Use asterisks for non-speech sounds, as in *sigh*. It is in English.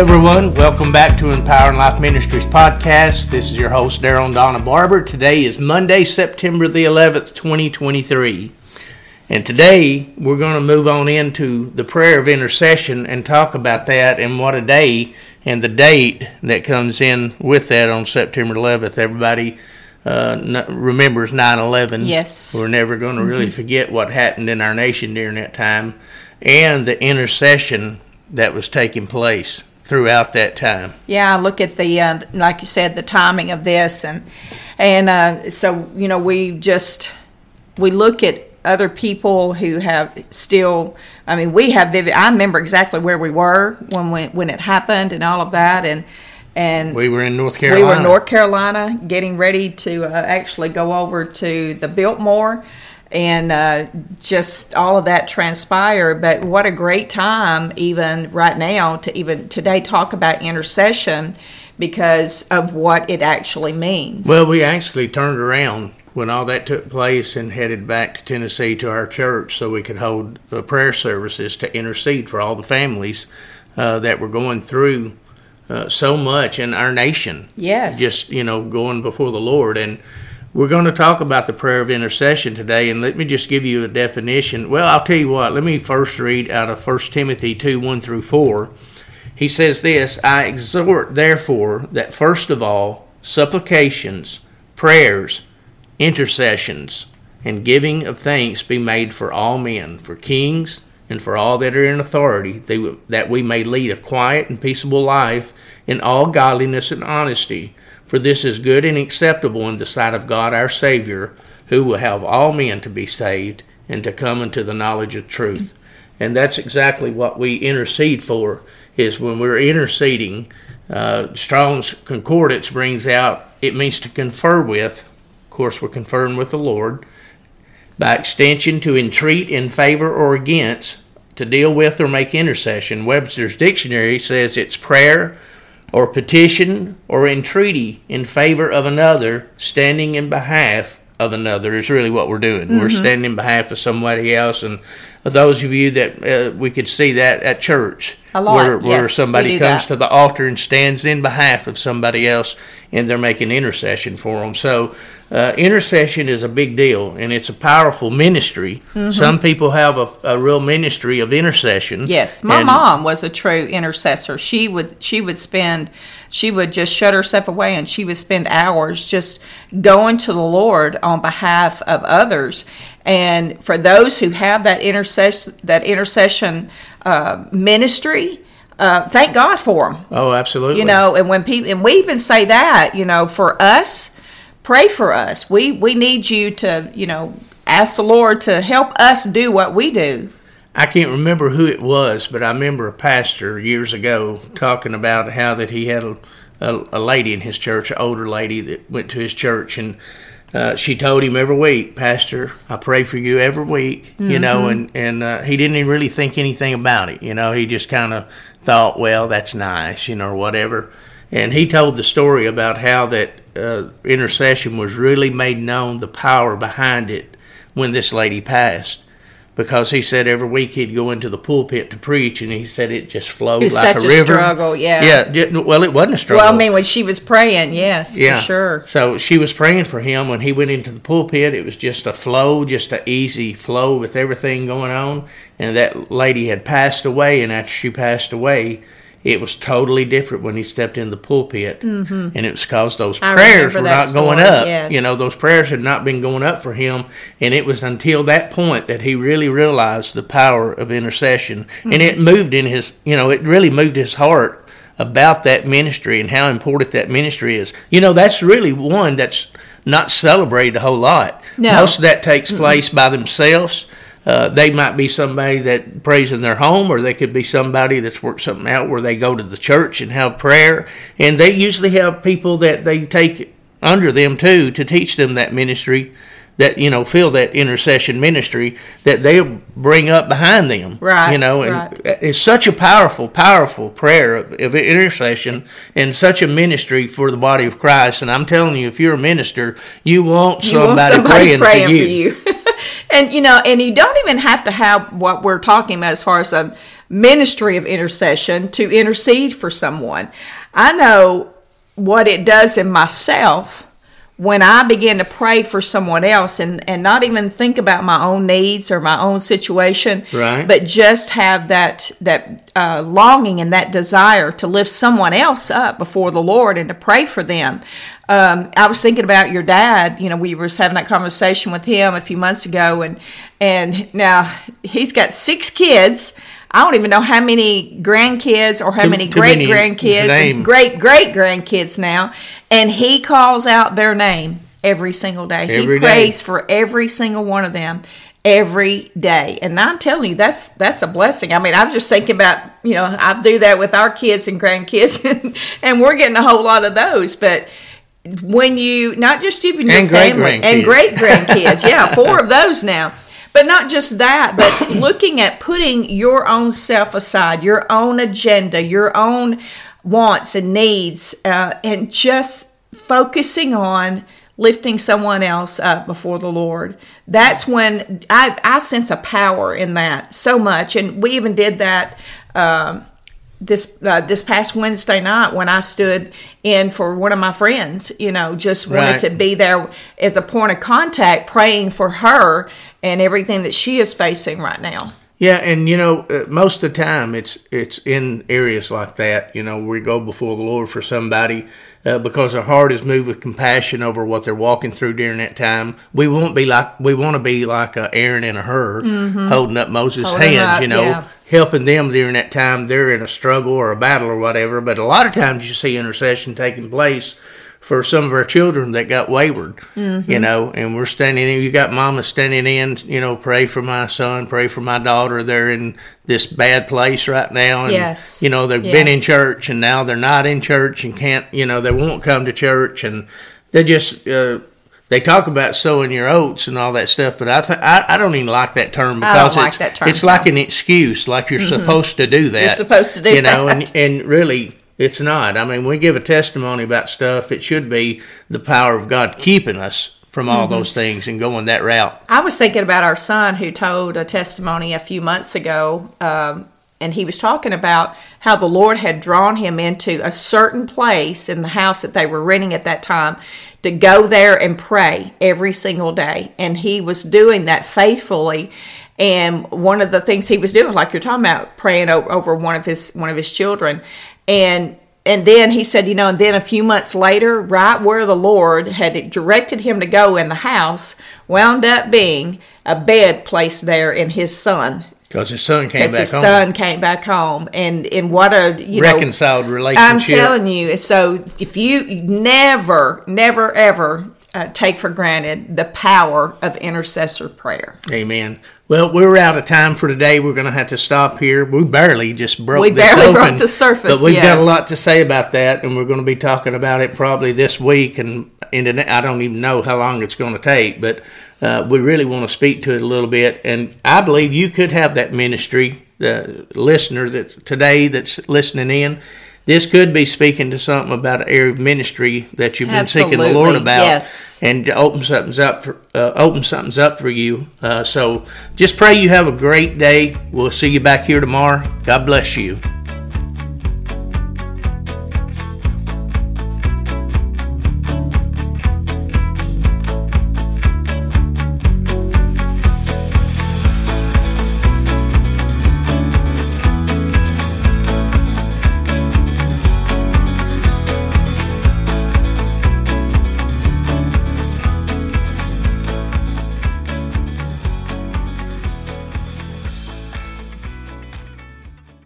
everyone. Welcome back to Empowering Life Ministries podcast. This is your host, Daryl and Donna Barber. Today is Monday, September the 11th, 2023. And today we're going to move on into the prayer of intercession and talk about that and what a day and the date that comes in with that on September 11th. Everybody uh, remembers 9 11. Yes. We're never going to really mm-hmm. forget what happened in our nation during that time and the intercession that was taking place throughout that time. Yeah, look at the uh, like you said, the timing of this, and and uh, so you know we just we look at other people who have still. I mean, we have vivid. I remember exactly where we were when we, when it happened and all of that, and and we were in North Carolina. We were in North Carolina, getting ready to uh, actually go over to the Biltmore and uh, just all of that transpire. But what a great time, even right now, to even today talk about intercession because of what it actually means. Well, we actually turned around when all that took place and headed back to Tennessee to our church so we could hold uh, prayer services to intercede for all the families uh, that were going through. Uh, so much in our nation. Yes. Just, you know, going before the Lord. And we're going to talk about the prayer of intercession today, and let me just give you a definition. Well, I'll tell you what, let me first read out of 1 Timothy 2 1 through 4. He says this I exhort, therefore, that first of all, supplications, prayers, intercessions, and giving of thanks be made for all men, for kings, and for all that are in authority, that we may lead a quiet and peaceable life in all godliness and honesty. For this is good and acceptable in the sight of God our Savior, who will have all men to be saved and to come into the knowledge of truth. And that's exactly what we intercede for, is when we're interceding, uh, Strong's Concordance brings out, it means to confer with. Of course, we're conferring with the Lord. By extension, to entreat in favor or against, to deal with or make intercession. Webster's Dictionary says it's prayer or petition or entreaty in favor of another, standing in behalf of another is really what we're doing. Mm-hmm. We're standing in behalf of somebody else. And those of you that uh, we could see that at church, a lot, where, where yes, somebody comes that. to the altar and stands in behalf of somebody else, and they're making intercession for them. So uh, intercession is a big deal and it's a powerful ministry. Mm-hmm. Some people have a, a, real ministry of intercession. Yes, my mom was a true intercessor. She would she would spend she would just shut herself away and she would spend hours just going to the Lord on behalf of others. And for those who have that intercession that intercession uh, ministry. Uh, thank God for them. Oh, absolutely. You know, and when people and we even say that, you know, for us, pray for us. We we need you to, you know, ask the Lord to help us do what we do. I can't remember who it was, but I remember a pastor years ago talking about how that he had a, a, a lady in his church, an older lady that went to his church, and uh, she told him every week, Pastor, I pray for you every week, mm-hmm. you know, and and uh, he didn't even really think anything about it, you know. He just kind of thought, well, that's nice, you know, or whatever. And he told the story about how that uh, intercession was really made known, the power behind it, when this lady passed. Because he said every week he'd go into the pulpit to preach, and he said it just flowed it like a, a river. struggle, yeah. Yeah, well, it wasn't a struggle. Well, I mean, when she was praying, yes, yeah. for sure. So she was praying for him. When he went into the pulpit, it was just a flow, just an easy flow with everything going on. And that lady had passed away, and after she passed away, it was totally different when he stepped in the pulpit, mm-hmm. and it was because those prayers were not story, going up. Yes. You know, those prayers had not been going up for him, and it was until that point that he really realized the power of intercession, mm-hmm. and it moved in his, you know, it really moved his heart about that ministry and how important that ministry is. You know, that's really one that's not celebrated a whole lot. No. Most of that takes place mm-hmm. by themselves uh, they might be somebody that prays in their home, or they could be somebody that's worked something out where they go to the church and have prayer. And they usually have people that they take under them too to teach them that ministry, that you know feel that intercession ministry that they bring up behind them. Right. You know, and right. it's such a powerful, powerful prayer of, of intercession and such a ministry for the body of Christ. And I'm telling you, if you're a minister, you want somebody, you want somebody praying, praying, for you. For you. *laughs* and you know, and you don't even have to have what we're talking about as far as a ministry of intercession to intercede for someone. I know what it does in myself when I begin to pray for someone else and, and not even think about my own needs or my own situation, Right. but just have that that uh, longing and that desire to lift someone else up before the Lord and to pray for them. Um, I was thinking about your dad. You know, we were having that conversation with him a few months ago, and and now he's got six kids. I don't even know how many grandkids or how Too- many great many grandkids and great great grandkids now, and he calls out their name every single day. Every he day. prays for every single one of them every day. And I'm telling you, that's that's a blessing. I mean, I was just thinking about, you know, I do that with our kids and grandkids, *laughs* and, and we're getting a whole lot of those. But when you, not just even your And family and great grandkids, yeah, *laughs* four of those now. But not just that, but looking at putting your own self aside, your own agenda, your own wants and needs, uh, and just focusing on lifting someone else up before the Lord. That's when I, I sense a power in that so much. And we even did that. Um, this uh, this past Wednesday night when I stood in for one of my friends, you know, just wanted Right. to be there as a point of contact, praying for her and everything that she is facing right now. Yeah, and you know, uh, most of the time it's it's in areas like that. You know, where we go before the Lord for somebody uh, because our heart is moved with compassion over what they're walking through during that time. We won't be like we want to be like a Aaron and a Hur holding up Moses' Mm-hmm. Holding hands. up, you know, yeah. helping them during that time they're in a struggle or a battle or whatever. But a lot of times you see intercession taking place for some of our children that got wayward, Mm-hmm. you know, and we're standing in, you got mama standing in, you know, pray for my son, pray for my daughter. They're in this bad place right now. And, Yes. you know, they've been in church and now they're not in church and can't, you know, they won't come to church and they just, uh, they talk about sowing your oats and all that stuff, but I, th- I I don't even like that term I don't because like it's that term, it's like an excuse, like you're supposed to do that. You're supposed to do that. you know, and and really it's not. I mean, we give a testimony about stuff. It should be the power of God keeping us from all Mm-hmm. those things and going that route. I was thinking about our son who told a testimony a few months ago, um, and he was talking about how the Lord had drawn him into a certain place in the house that they were renting at that time to go there and pray every single day. And he was doing that faithfully. And one of the things he was doing, like you're talking about, praying over one of his one of his children, and and then he said, you know, and then a few months later, right where the Lord had directed him to go in the house, wound up being a bed placed there in his son. Because his son came back his home. son came back home, and and what a you know, Reconciled I'm relationship. telling you. So if you never, never, ever uh, take for granted the power of intercessor prayer. Amen. Well, we're out of time for today. We're going to have to stop here. We barely just broke We this barely open, broke the surface, but we've got a lot to say about that, and we're going to be talking about it probably this week. And into I don't even know how long it's going to take, but uh, we really want to speak to it a little bit. And I believe you could have that ministry, the listener that today that's listening in. This could be speaking to something about an area of ministry that you've been seeking the Lord about yes. and open something's up for uh, open something's up for you. Uh, so just pray you have a great day. We'll see you back here tomorrow. God bless you.